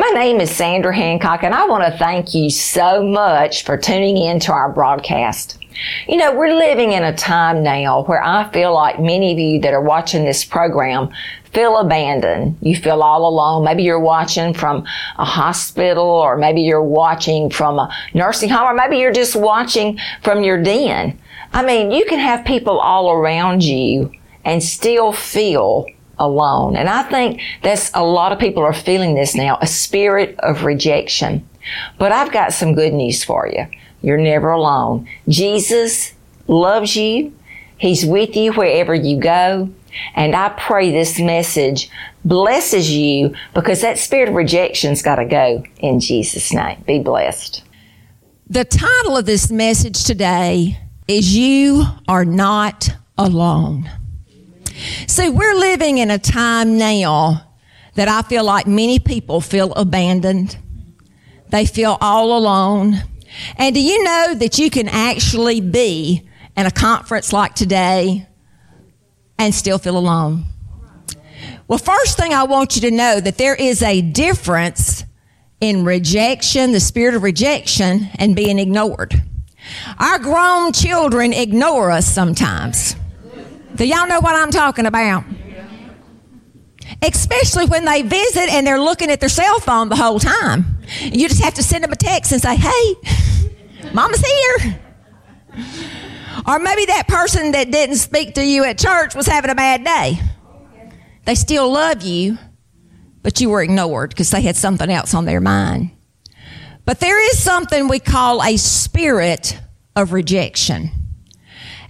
My name is Sandra Hancock, and I want to thank you so much for tuning in to our broadcast. You know, we're living in a time now where I feel like many of you that are watching this program feel abandoned. You feel all alone. Maybe you're watching from a hospital or maybe you're watching from a nursing home or maybe you're just watching from your den. I mean, you can have people all around you and still feel alone. And I think that's a lot of people are feeling this now, a spirit of rejection. But I've got some good news for you. You're never alone. Jesus loves you. He's with you wherever you go. And I pray this message blesses you because that spirit of rejection's got to go in Jesus' name. Be blessed. The title of this message today is You Are Not Alone. See, we're living in a time now that I feel like many people feel abandoned. They feel all alone. And do you know that you can actually be in a conference like today and still feel alone? Well, first thing I want you to know that there is a difference in rejection, the spirit of rejection, and being ignored. Our grown children ignore us sometimes. Do y'all know what I'm talking about? Especially when they visit and they're looking at their cell phone the whole time. You just have to send them a text and say, hey, mama's here. Or maybe that person that didn't speak to you at church was having a bad day. They still love you, but you were ignored because they had something else on their mind. But there is something we call a spirit of rejection.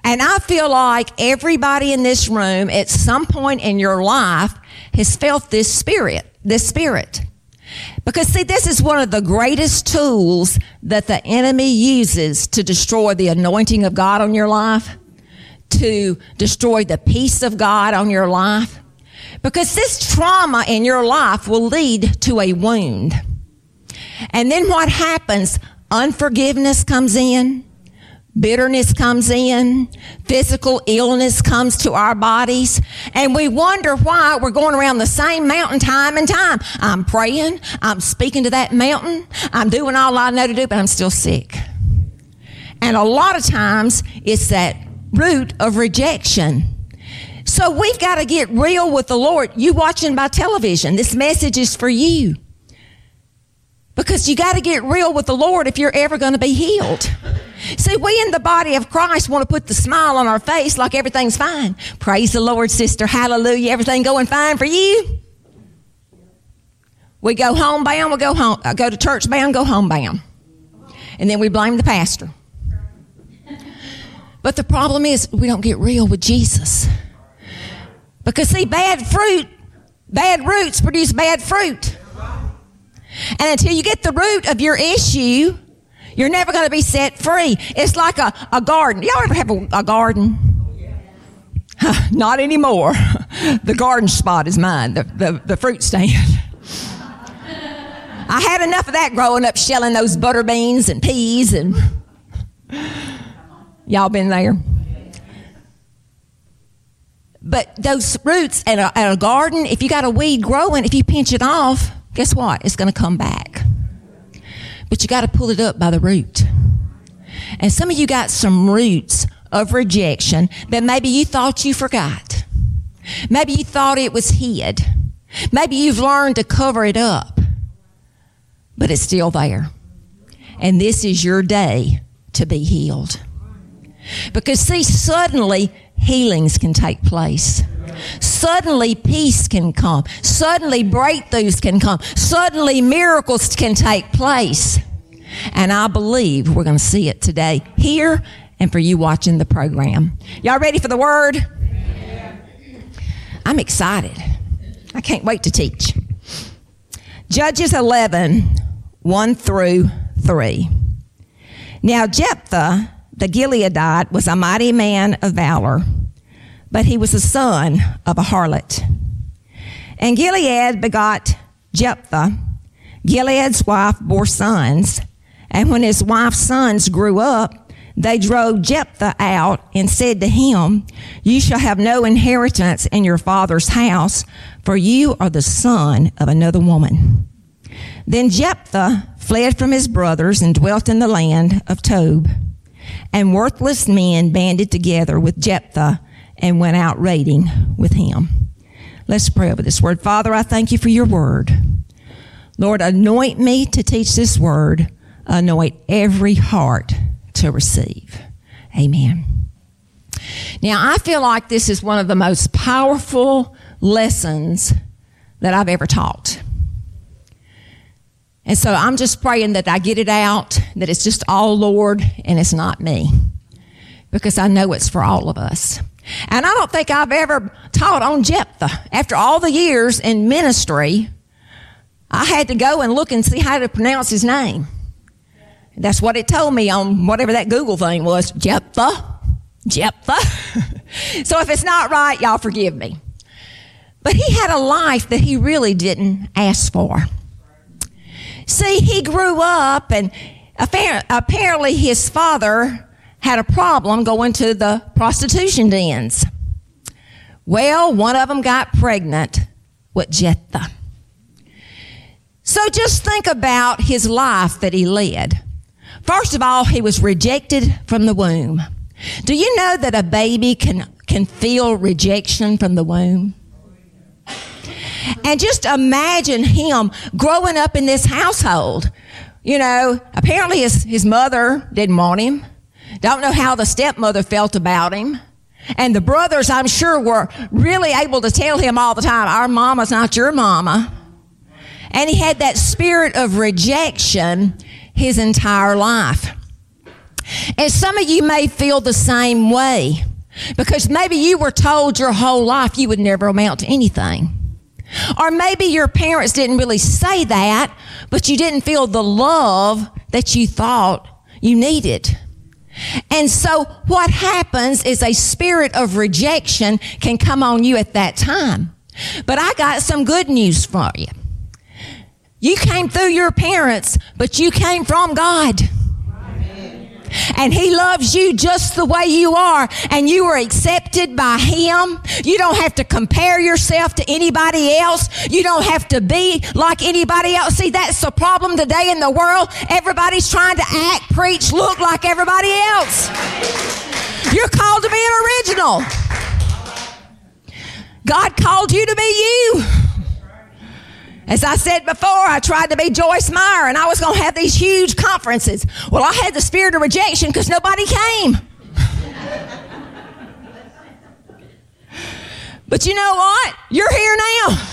And I feel like everybody in this room at some point in your life has felt this spirit, this spirit. Because see, this is one of the greatest tools that the enemy uses to destroy the anointing of God on your life, to destroy the peace of God on your life. Because this trauma in your life will lead to a wound. And then what happens? Unforgiveness comes in. Bitterness comes in, physical illness comes to our bodies, and we wonder why we're going around the same mountain time and time. I'm praying, I'm speaking to that mountain, I'm doing all I know to do, but I'm still sick. And a lot of times it's that root of rejection. So we've got to get real with the Lord. You watching by television, this message is for you. Because you got to get real with the Lord if you're ever going to be healed. See, we in the body of Christ want to put the smile on our face like everything's fine. Praise the Lord, sister. Hallelujah. Everything going fine for you. We go home bound, we go home, uh, go to church bound, go home bound. And then we blame the pastor. But the problem is we don't get real with Jesus. Because see, bad fruit, bad roots produce bad fruit. And until you get the root of your issue, you're never going to be set free. It's like a, a garden. Y'all ever have a, a garden? Not anymore. The garden spot is mine, the, the, the fruit stand. I had enough of that growing up, shelling those butter beans and peas and y'all been there. But those roots at a, at a garden, if you got a weed growing, if you pinch it off, guess what? It's going to come back. But you got to pull it up by the root. And some of you got some roots of rejection that maybe you thought you forgot. Maybe you thought it was hid. Maybe you've learned to cover it up. But it's still there. And this is your day to be healed. Because see, suddenly healings can take place. Suddenly peace can come. Suddenly breakthroughs can come. Suddenly miracles can take place. And I believe we're going to see it today here and for you watching the program. Y'all ready for the word? I'm excited. I can't wait to teach. Judges 11, 1 through 3. Now Jephthah, the Gileadite, was a mighty man of valor, but he was the son of a harlot. And Gilead begot Jephthah. Gilead's wife bore sons, and when his wife's sons grew up, they drove Jephthah out and said to him, You shall have no inheritance in your father's house, for you are the son of another woman. Then Jephthah fled from his brothers and dwelt in the land of Tob. And worthless men banded together with Jephthah and went out raiding with him. Let's pray over this word. Father, I thank you for your word. Lord, anoint me to teach this word. Anoint every heart to receive. Amen. Now, I feel like this is one of the most powerful lessons that I've ever taught. And so I'm just praying that I get it out, that it's just all Lord and it's not me. Because I know it's for all of us. And I don't think I've ever taught on Jephthah. After all the years in ministry, I had to go and look and see how to pronounce his name. That's what it told me on whatever that Google thing was. Jephthah. Jephthah. so if it's not right, y'all forgive me. But he had a life that he really didn't ask for. See, he grew up and apparently his father had a problem going to the prostitution dens. Well, one of them got pregnant with Jephthah. So just think about his life that he led. First of all, he was rejected from the womb. Do you know that a baby can, can feel rejection from the womb? And just imagine him growing up in this household. You know, apparently his, his mother didn't want him. Don't know how the stepmother felt about him. And the brothers, I'm sure, were really able to tell him all the time, our mama's not your mama. And he had that spirit of rejection his entire life. And some of you may feel the same way because maybe you were told your whole life you would never amount to anything. Or maybe your parents didn't really say that, but you didn't feel the love that you thought you needed. And so what happens is a spirit of rejection can come on you at that time. But I got some good news for you. You came through your parents, but you came from God. And he loves you just the way you are. And you are accepted by him. You don't have to compare yourself to anybody else. You don't have to be like anybody else. See, that's the problem today in the world. Everybody's trying to act, preach, look like everybody else. You're called to be an original. God called you to be you. As I said before, I tried to be Joyce Meyer and I was going to have these huge conferences. Well, I had the spirit of rejection because nobody came. but you know what? You're here now.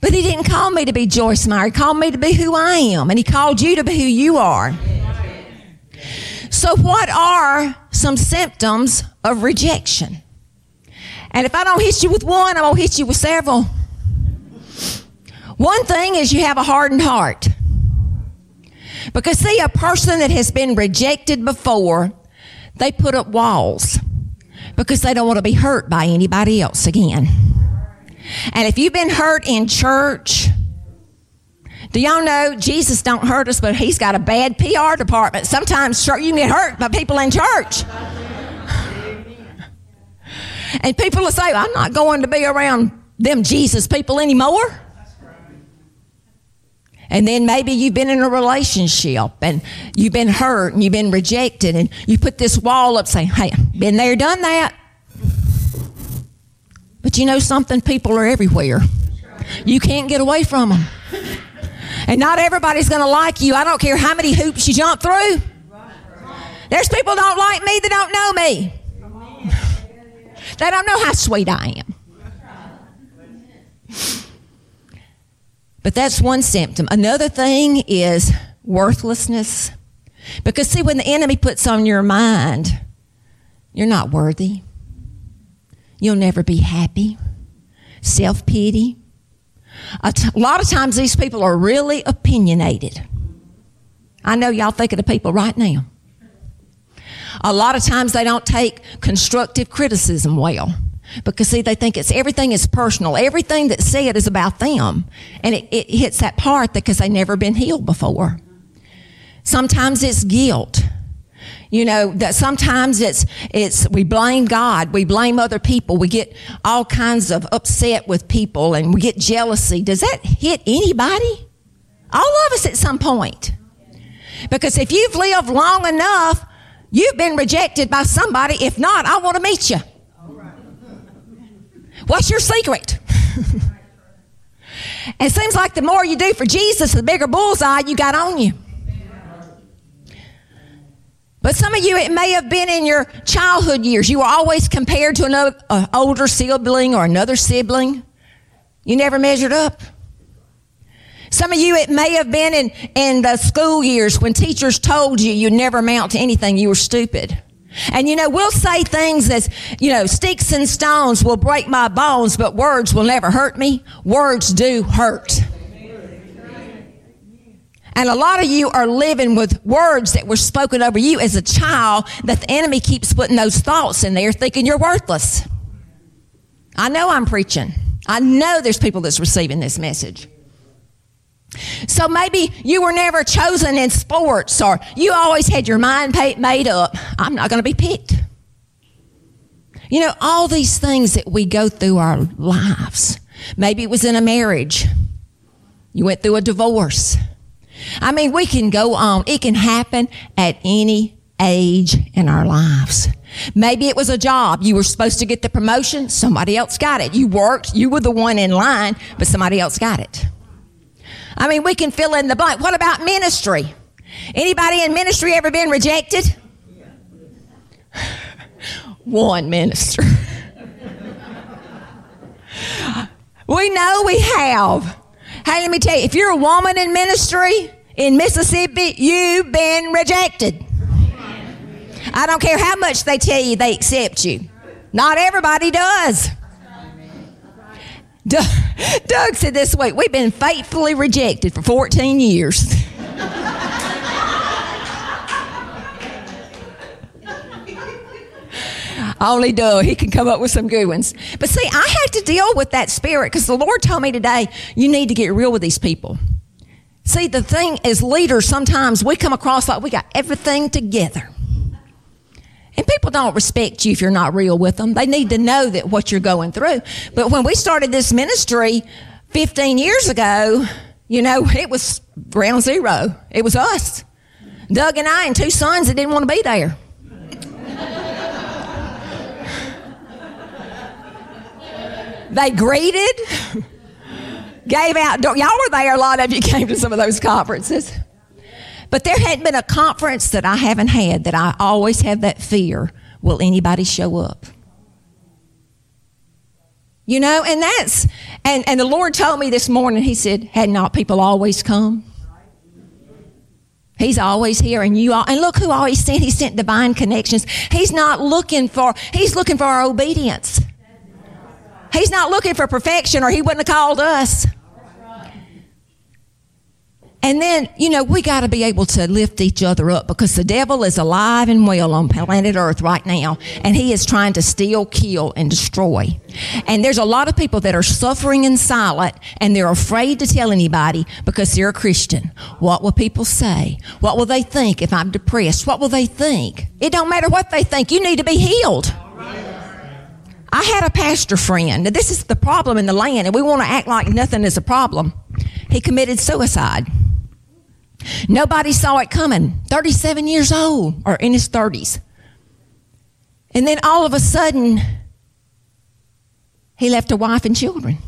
But he didn't call me to be Joyce Meyer. He called me to be who I am. And he called you to be who you are. So, what are some symptoms of rejection? And if I don't hit you with one, I'm going to hit you with several. One thing is you have a hardened heart. Because see, a person that has been rejected before, they put up walls because they don't want to be hurt by anybody else again. And if you've been hurt in church, do y'all know Jesus don't hurt us, but he's got a bad PR department. Sometimes you can get hurt by people in church. And people will say, I'm not going to be around them Jesus people anymore. And then maybe you've been in a relationship and you've been hurt and you've been rejected and you put this wall up saying, Hey, been there, done that. But you know something? People are everywhere. You can't get away from them. And not everybody's going to like you. I don't care how many hoops you jump through. There's people don't like me that don't know me. They don't know how sweet I am. But that's one symptom. Another thing is worthlessness. Because see, when the enemy puts on your mind, you're not worthy. You'll never be happy. Self pity. A, t- a lot of times these people are really opinionated. I know y'all thinking of the people right now. A lot of times they don't take constructive criticism well. Because see, they think it's everything is personal. Everything that's said is about them. And it, it hits that part because they've never been healed before. Sometimes it's guilt. You know, that sometimes it's, it's, we blame God, we blame other people, we get all kinds of upset with people and we get jealousy. Does that hit anybody? All of us at some point. Because if you've lived long enough, you've been rejected by somebody. If not, I want to meet you. What's your secret? it seems like the more you do for Jesus, the bigger bullseye you got on you. But some of you, it may have been in your childhood years. You were always compared to another older sibling or another sibling. You never measured up. Some of you, it may have been in, in the school years when teachers told you you never amount to anything. You were stupid. And you know, we'll say things as, you know, sticks and stones will break my bones, but words will never hurt me. Words do hurt. And a lot of you are living with words that were spoken over you as a child that the enemy keeps putting those thoughts in there thinking you're worthless. I know I'm preaching. I know there's people that's receiving this message. So maybe you were never chosen in sports or you always had your mind made up. I'm not going to be picked. You know, all these things that we go through our lives. Maybe it was in a marriage. You went through a divorce. I mean, we can go on. It can happen at any age in our lives. Maybe it was a job. You were supposed to get the promotion. Somebody else got it. You worked. You were the one in line, but somebody else got it. I mean, we can fill in the blank. What about ministry? Anybody in ministry ever been rejected? One minister. we know we have. Hey, let me tell you, if you're a woman in ministry in Mississippi, you've been rejected. I don't care how much they tell you they accept you. Not everybody does. Doug, Doug said this week, we've been faithfully rejected for 14 years. Only Doug, he can come up with some good ones. But see, I had to deal with that spirit because the Lord told me today, you need to get real with these people. See, the thing as leaders, sometimes we come across like we got everything together. And people don't respect you if you're not real with them. They need to know that what you're going through. But when we started this ministry 15 years ago, you know, it was ground zero. It was us. Doug and I and two sons that didn't want to be there. they greeted, gave out, y'all were there, a lot of you came to some of those conferences. But there hadn't been a conference that I haven't had that I always have that fear will anybody show up? You know, and that's, and, and the Lord told me this morning, He said, had not people always come? He's always here and you all, and look who always sent, He sent divine connections. He's not looking for, He's looking for our obedience. He's not looking for perfection or He wouldn't have called us. And then, you know, we got to be able to lift each other up because the devil is alive and well on planet Earth right now. And he is trying to steal, kill, and destroy. And there's a lot of people that are suffering in silence and they're afraid to tell anybody because they're a Christian. What will people say? What will they think if I'm depressed? What will they think? It don't matter what they think. You need to be healed. I had a pastor friend. This is the problem in the land, and we want to act like nothing is a problem. He committed suicide. Nobody saw it coming. 37 years old or in his 30s. And then all of a sudden, he left a wife and children.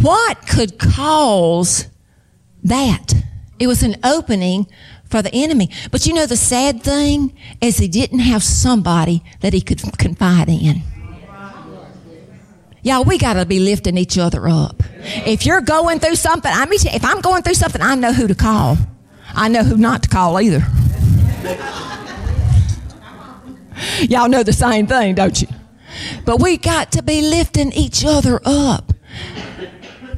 What could cause that? It was an opening for the enemy. But you know, the sad thing is he didn't have somebody that he could confide in. Y'all, we got to be lifting each other up. If you're going through something, I mean, if I'm going through something, I know who to call. I know who not to call either. Y'all know the same thing, don't you? But we got to be lifting each other up.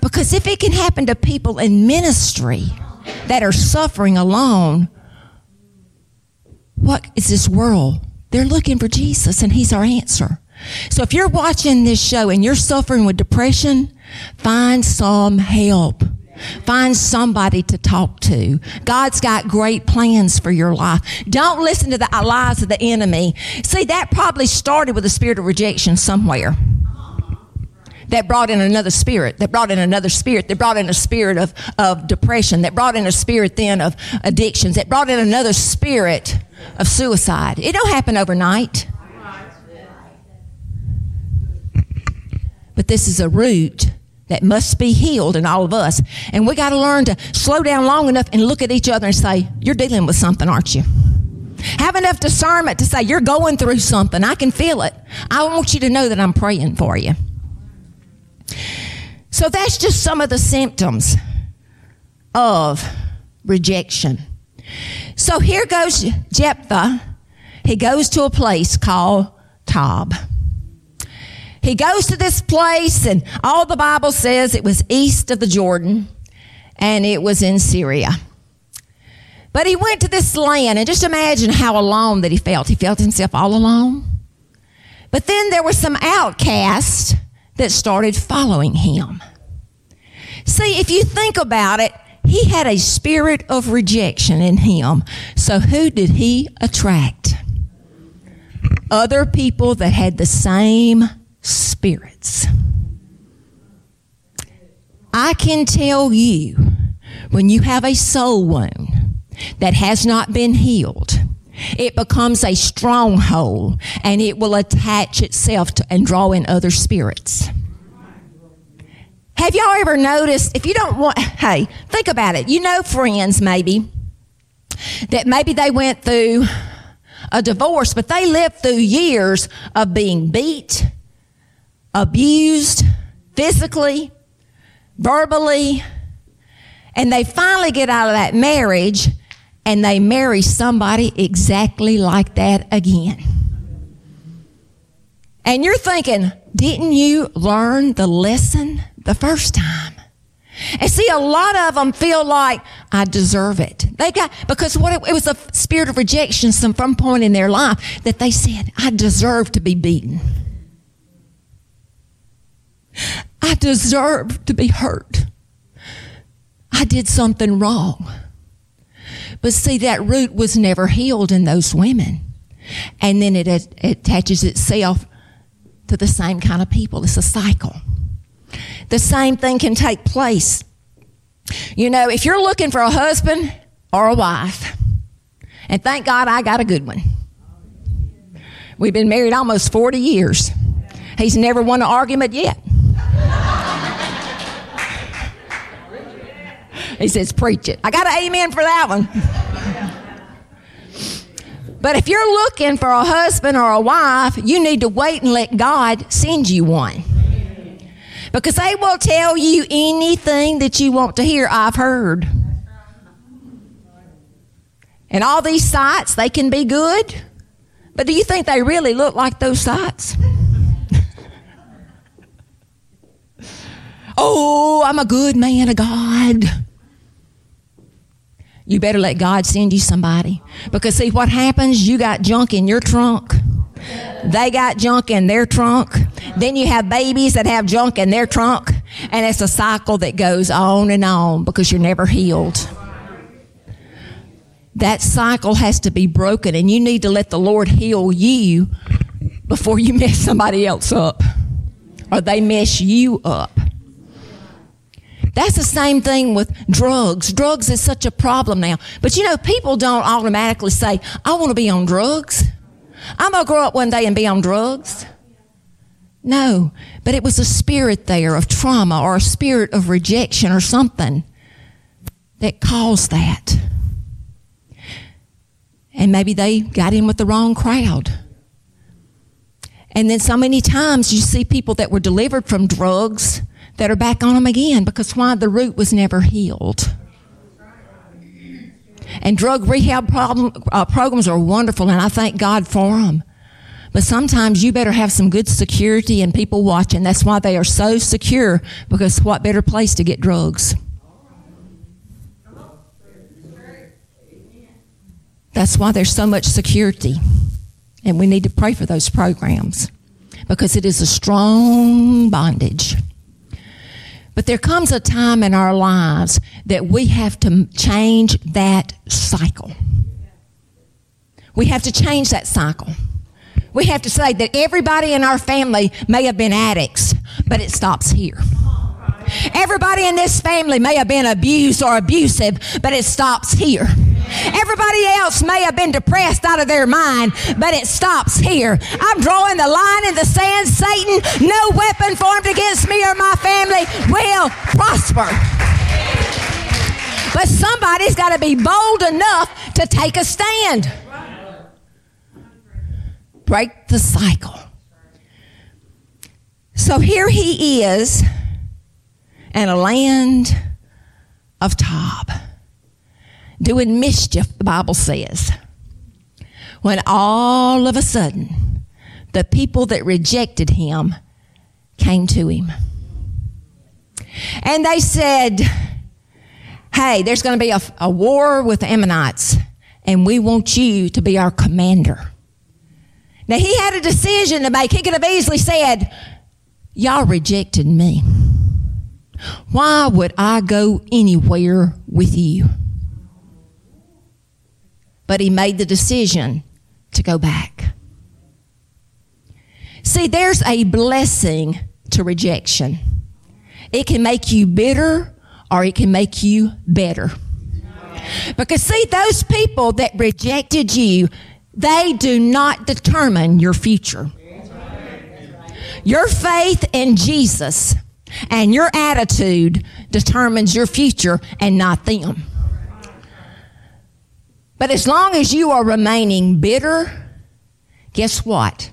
Because if it can happen to people in ministry that are suffering alone, what is this world? They're looking for Jesus and He's our answer. So if you're watching this show and you're suffering with depression, find some help. Find somebody to talk to. God's got great plans for your life. Don't listen to the lies of the enemy. See, that probably started with a spirit of rejection somewhere. That brought in another spirit, that brought in another spirit, that brought in a spirit of, of depression, that brought in a spirit then of addictions, that brought in another spirit of suicide. It don't happen overnight. But this is a root that must be healed in all of us. And we got to learn to slow down long enough and look at each other and say, You're dealing with something, aren't you? Have enough discernment to say, You're going through something. I can feel it. I want you to know that I'm praying for you. So that's just some of the symptoms of rejection. So here goes Jephthah. He goes to a place called Tob. He goes to this place, and all the Bible says it was east of the Jordan, and it was in Syria. But he went to this land, and just imagine how alone that he felt. He felt himself all alone. But then there were some outcasts that started following him. See, if you think about it, he had a spirit of rejection in him. So who did he attract? Other people that had the same spirits. I can tell you when you have a soul wound that has not been healed, it becomes a stronghold and it will attach itself to, and draw in other spirits. Have y'all ever noticed if you don't want, hey, think about it. You know, friends maybe that maybe they went through a divorce, but they lived through years of being beat, abused physically, verbally, and they finally get out of that marriage and they marry somebody exactly like that again. And you're thinking, didn't you learn the lesson the first time? And see, a lot of them feel like I deserve it. They got because what it, it was a spirit of rejection some from point in their life that they said I deserve to be beaten. I deserve to be hurt. I did something wrong. But see, that root was never healed in those women. And then it, it attaches itself to the same kind of people. It's a cycle. The same thing can take place. You know, if you're looking for a husband or a wife, and thank God I got a good one. We've been married almost 40 years. He's never won an argument yet. He says, Preach it. I got an amen for that one. But if you're looking for a husband or a wife, you need to wait and let God send you one. Because they will tell you anything that you want to hear. I've heard. And all these sites, they can be good. But do you think they really look like those sites? oh, I'm a good man of God you better let God send you somebody. Because see what happens? You got junk in your trunk. They got junk in their trunk. Then you have babies that have junk in their trunk. And it's a cycle that goes on and on because you're never healed. That cycle has to be broken and you need to let the Lord heal you before you mess somebody else up or they mess you up. That's the same thing with drugs. Drugs is such a problem now. But you know, people don't automatically say, I want to be on drugs. I'm going to grow up one day and be on drugs. No, but it was a spirit there of trauma or a spirit of rejection or something that caused that. And maybe they got in with the wrong crowd. And then so many times you see people that were delivered from drugs that are back on them again because why? The root was never healed. And drug rehab problem, uh, programs are wonderful, and I thank God for them. But sometimes you better have some good security and people watching. That's why they are so secure because what better place to get drugs? That's why there's so much security. And we need to pray for those programs because it is a strong bondage. But there comes a time in our lives that we have to change that cycle. We have to change that cycle. We have to say that everybody in our family may have been addicts, but it stops here. Everybody in this family may have been abused or abusive, but it stops here. Everybody else may have been depressed out of their mind, but it stops here. I'm drawing the line in the sand. Satan, no weapon formed against me or my family will prosper. But somebody's got to be bold enough to take a stand. Break the cycle. So here he is in a land of Tob doing mischief, the Bible says. When all of a sudden, the people that rejected him came to him. And they said, Hey, there's going to be a, a, war with the Ammonites, and we want you to be our commander. Now, he had a decision to make. He could have easily said, Y'all rejected me. Why would I go anywhere with you? but he made the decision to go back. See, there's a blessing to rejection. It can make you bitter or it can make you better. Because see, those people that rejected you, they do not determine your future. Your faith in Jesus and your attitude determines your future and not them. But as long as you are remaining bitter, guess what?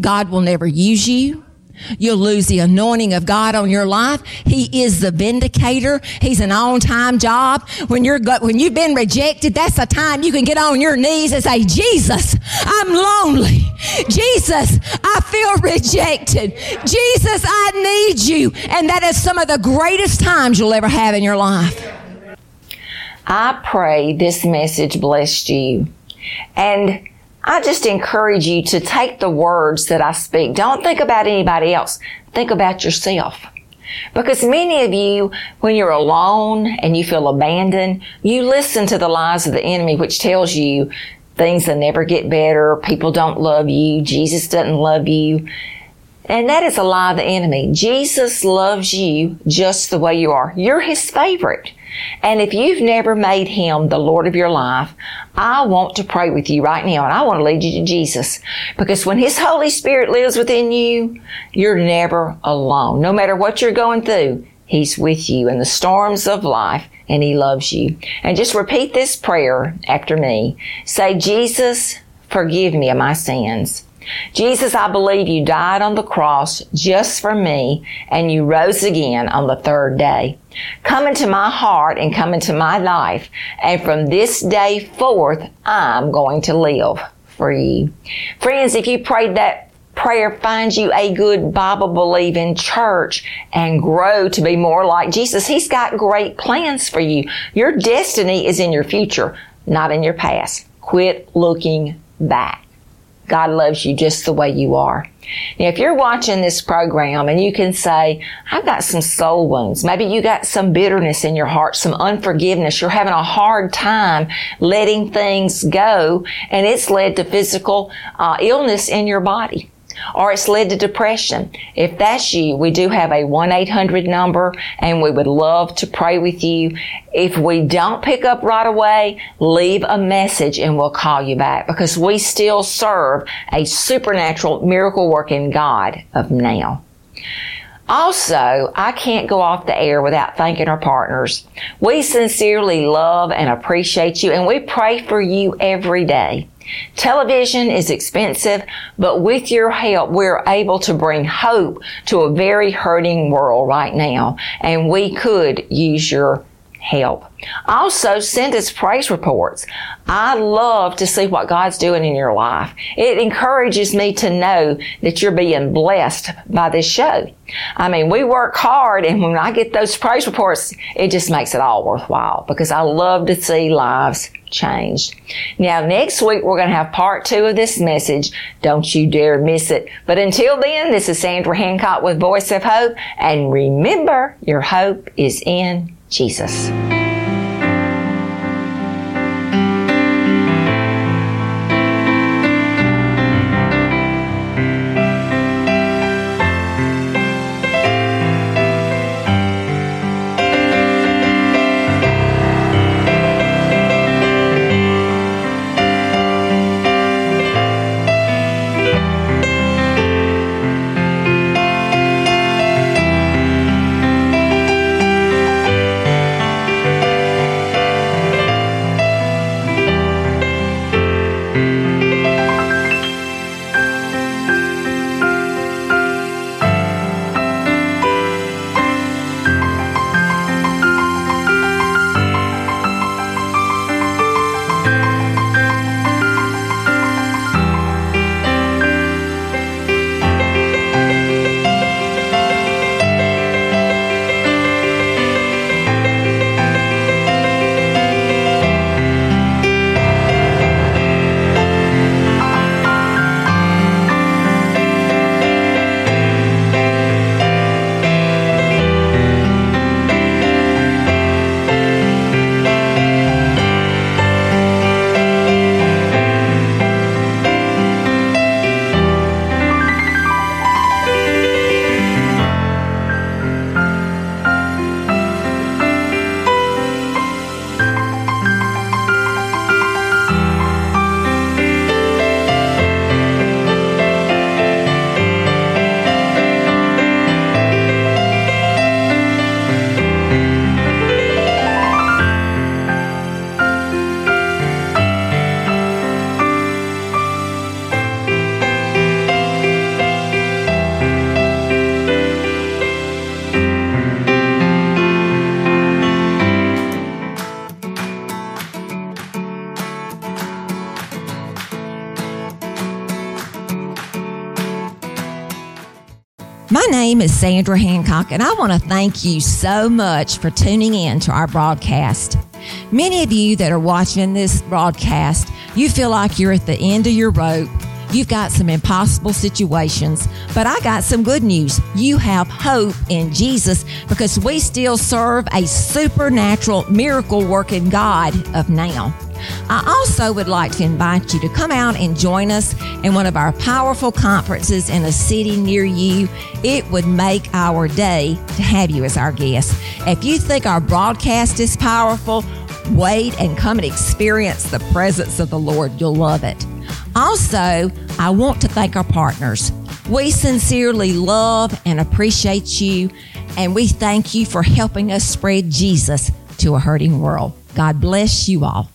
God will never use you. You'll lose the anointing of God on your life. He is the vindicator. He's an on-time job. When you're when you've been rejected, that's the time you can get on your knees and say, "Jesus, I'm lonely. Jesus, I feel rejected. Jesus, I need you." And that is some of the greatest times you'll ever have in your life. I pray this message blessed you. And I just encourage you to take the words that I speak. Don't think about anybody else. Think about yourself. Because many of you, when you're alone and you feel abandoned, you listen to the lies of the enemy, which tells you things will never get better, people don't love you, Jesus doesn't love you. And that is a lie of the enemy. Jesus loves you just the way you are. You're his favorite. And if you've never made him the Lord of your life, I want to pray with you right now and I want to lead you to Jesus. Because when his Holy Spirit lives within you, you're never alone. No matter what you're going through, he's with you in the storms of life and he loves you. And just repeat this prayer after me. Say, Jesus, forgive me of my sins. Jesus, I believe you died on the cross just for me and you rose again on the third day. Come into my heart and come into my life. And from this day forth, I'm going to live for you. Friends, if you prayed that prayer, find you a good Bible believing church and grow to be more like Jesus. He's got great plans for you. Your destiny is in your future, not in your past. Quit looking back. God loves you just the way you are. Now, if you're watching this program and you can say, I've got some soul wounds, maybe you got some bitterness in your heart, some unforgiveness, you're having a hard time letting things go, and it's led to physical uh, illness in your body or it's led to depression. If that's you, we do have a 1-800 number and we would love to pray with you. If we don't pick up right away, leave a message and we'll call you back because we still serve a supernatural miracle working God of now. Also, I can't go off the air without thanking our partners. We sincerely love and appreciate you and we pray for you every day. Television is expensive, but with your help, we're able to bring hope to a very hurting world right now, and we could use your help. Also, send us praise reports. I love to see what God's doing in your life. It encourages me to know that you're being blessed by this show. I mean, we work hard, and when I get those praise reports, it just makes it all worthwhile because I love to see lives changed. Now, next week, we're going to have part two of this message. Don't you dare miss it. But until then, this is Sandra Hancock with Voice of Hope, and remember, your hope is in Jesus. Name is Sandra Hancock, and I want to thank you so much for tuning in to our broadcast. Many of you that are watching this broadcast, you feel like you're at the end of your rope. You've got some impossible situations, but I got some good news. You have hope in Jesus because we still serve a supernatural, miracle working God of now. I also would like to invite you to come out and join us in one of our powerful conferences in a city near you. It would make our day to have you as our guest. If you think our broadcast is powerful, wait and come and experience the presence of the Lord. You'll love it. Also, I want to thank our partners. We sincerely love and appreciate you, and we thank you for helping us spread Jesus to a hurting world. God bless you all.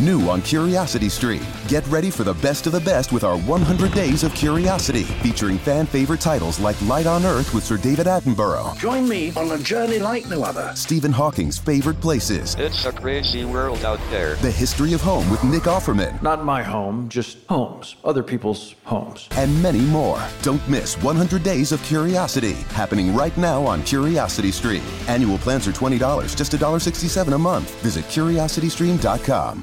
New on Curiosity Stream. Get ready for the best of the best with our 100 Days of Curiosity, featuring fan favorite titles like Light on Earth with Sir David Attenborough, Join me on a journey like no other. Stephen Hawking's favorite places, It's a crazy world out there. The History of Home with Nick Offerman, Not my home, just homes. Other people's homes. and many more. Don't miss 100 Days of Curiosity, happening right now on Curiosity Stream. Annual plans are $20, just $1.67 a month. Visit curiositystream.com.